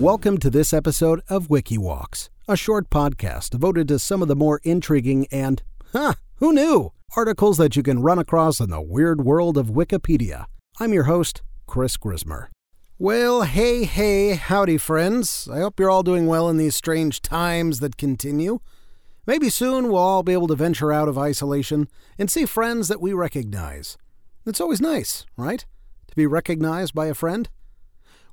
Welcome to this episode of WikiWalks, a short podcast devoted to some of the more intriguing and, huh, who knew, articles that you can run across in the weird world of Wikipedia. I'm your host, Chris Grismer. Well, hey, hey, howdy, friends. I hope you're all doing well in these strange times that continue. Maybe soon we'll all be able to venture out of isolation and see friends that we recognize. It's always nice, right? To be recognized by a friend.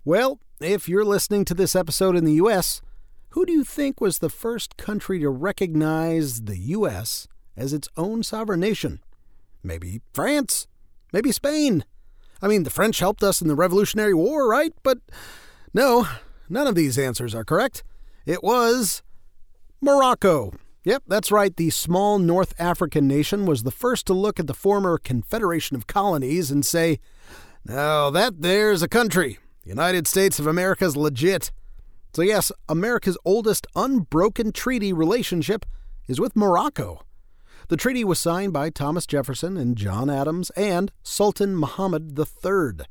Well, if you're listening to this episode in the U.S., who do you think was the first country to recognize the U.S. as its own sovereign nation? Maybe France? Maybe Spain? I mean, the French helped us in the Revolutionary War, right? But no, none of these answers are correct. It was Morocco. Yep, that's right. The small North African nation was the first to look at the former Confederation of Colonies and say, now that there's a country. The United States of America's legit. So, yes, America's oldest unbroken treaty relationship is with Morocco. The treaty was signed by Thomas Jefferson and John Adams and Sultan Muhammad III.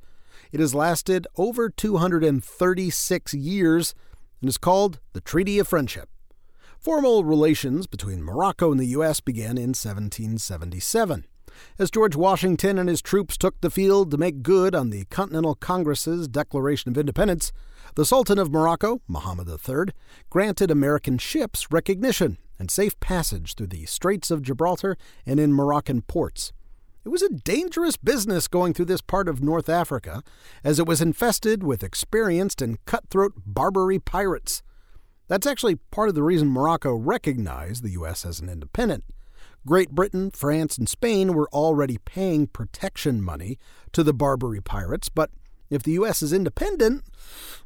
It has lasted over 236 years and is called the Treaty of Friendship. Formal relations between Morocco and the U.S. began in 1777 as George Washington and his troops took the field to make good on the Continental Congress's Declaration of Independence, the Sultan of Morocco, Mohammed III, granted American ships recognition and safe passage through the Straits of Gibraltar and in Moroccan ports. It was a dangerous business going through this part of North Africa, as it was infested with experienced and cutthroat Barbary pirates. That's actually part of the reason Morocco recognized the U.S. as an independent. Great Britain, France, and Spain were already paying protection money to the Barbary pirates, but if the U.S. is independent,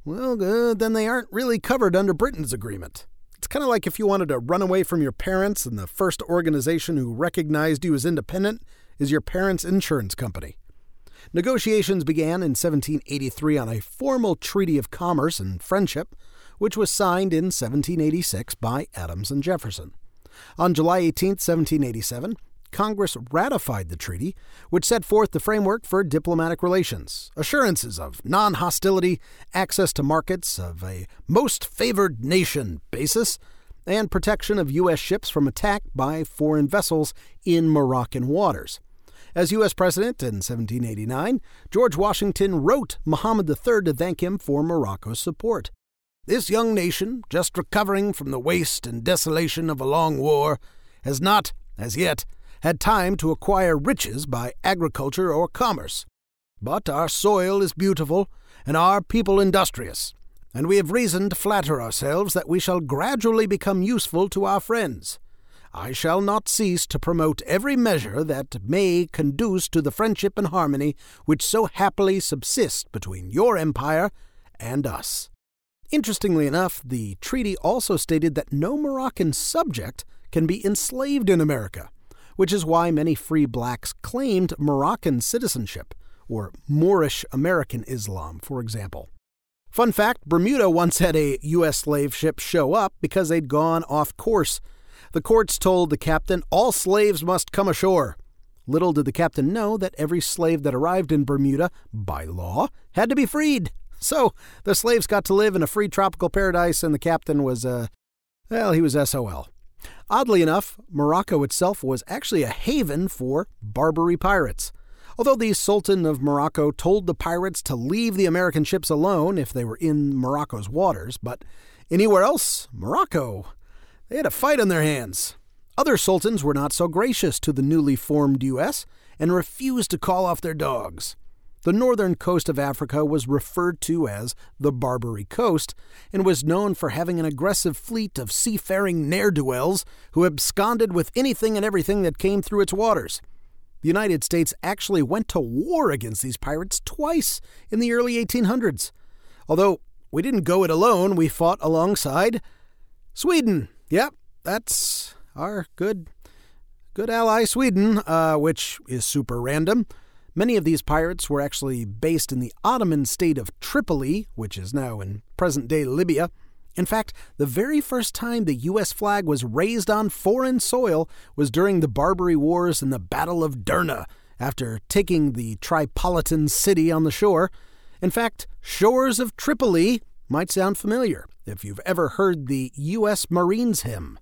well, uh, then they aren't really covered under Britain's agreement. It's kind of like if you wanted to run away from your parents and the first organization who recognized you as independent is your parents' insurance company. Negotiations began in 1783 on a formal treaty of commerce and friendship, which was signed in 1786 by Adams and Jefferson. On July 18, 1787, Congress ratified the treaty, which set forth the framework for diplomatic relations, assurances of non hostility, access to markets of a most favored nation basis, and protection of U.S. ships from attack by foreign vessels in Moroccan waters. As U.S. President in 1789, George Washington wrote Muhammad III to thank him for Morocco's support. This young nation, just recovering from the waste and desolation of a long war, has not, as yet, had time to acquire riches by agriculture or commerce. But our soil is beautiful, and our people industrious, and we have reason to flatter ourselves that we shall gradually become useful to our friends. I shall not cease to promote every measure that may conduce to the friendship and harmony which so happily subsist between your empire and us. Interestingly enough, the treaty also stated that no Moroccan subject can be enslaved in America, which is why many free blacks claimed Moroccan citizenship, or Moorish American Islam, for example. Fun fact Bermuda once had a U.S. slave ship show up because they'd gone off course. The courts told the captain all slaves must come ashore. Little did the captain know that every slave that arrived in Bermuda, by law, had to be freed. So the slaves got to live in a free tropical paradise, and the captain was, uh, well, he was SOL. Oddly enough, Morocco itself was actually a haven for Barbary pirates. Although the Sultan of Morocco told the pirates to leave the American ships alone if they were in Morocco's waters, but anywhere else, Morocco, they had a fight on their hands. Other sultans were not so gracious to the newly formed U.S. and refused to call off their dogs. The northern coast of Africa was referred to as the Barbary Coast and was known for having an aggressive fleet of seafaring ne'er do wells who absconded with anything and everything that came through its waters. The United States actually went to war against these pirates twice in the early 1800s. Although we didn't go it alone, we fought alongside Sweden. Yep, that's our good good ally Sweden, uh, which is super random. Many of these pirates were actually based in the Ottoman state of Tripoli, which is now in present day Libya. In fact, the very first time the U.S. flag was raised on foreign soil was during the Barbary Wars and the Battle of Derna, after taking the Tripolitan city on the shore. In fact, shores of Tripoli, might sound familiar if you've ever heard the U.S. Marines hymn.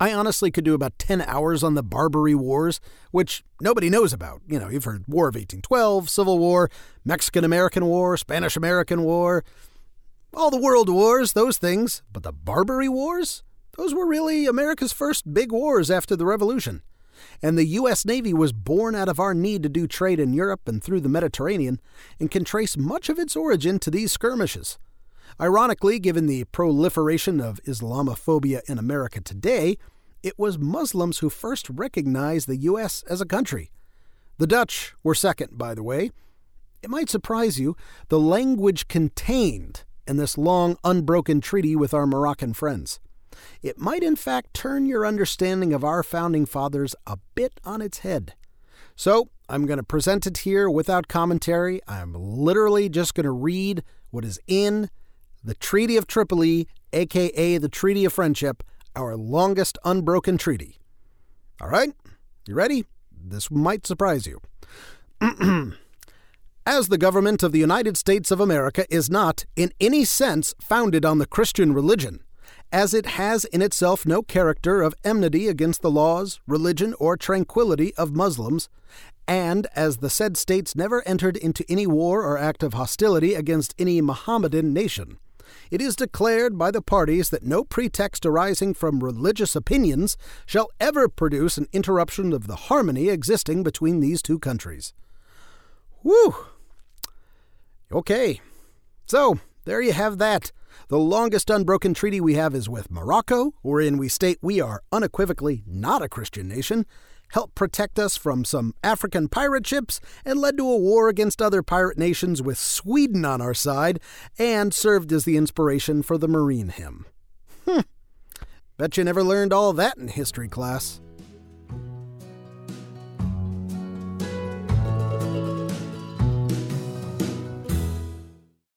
I honestly could do about 10 hours on the Barbary Wars, which nobody knows about. You know, you've heard War of 1812, Civil War, Mexican American War, Spanish American War, all the world wars, those things. But the Barbary Wars? Those were really America's first big wars after the Revolution. And the U.S. Navy was born out of our need to do trade in Europe and through the Mediterranean, and can trace much of its origin to these skirmishes. Ironically, given the proliferation of Islamophobia in America today, it was Muslims who first recognized the U.S. as a country. The Dutch were second, by the way. It might surprise you, the language contained in this long, unbroken treaty with our Moroccan friends. It might, in fact, turn your understanding of our founding fathers a bit on its head. So, I'm going to present it here without commentary. I'm literally just going to read what is in the Treaty of Tripoli, aka the Treaty of Friendship, our longest unbroken treaty. All right? You ready? This might surprise you. As the government of the United States of America is not, in any sense, founded on the Christian religion, as it has in itself no character of enmity against the laws, religion, or tranquility of Muslims, and as the said states never entered into any war or act of hostility against any Mohammedan nation, it is declared by the parties that no pretext arising from religious opinions shall ever produce an interruption of the harmony existing between these two countries. Whew! Okay. So, there you have that. The longest unbroken treaty we have is with Morocco, wherein we state we are unequivocally not a Christian nation, helped protect us from some African pirate ships, and led to a war against other pirate nations with Sweden on our side, and served as the inspiration for the Marine hymn. Hmm. Bet you never learned all that in history class.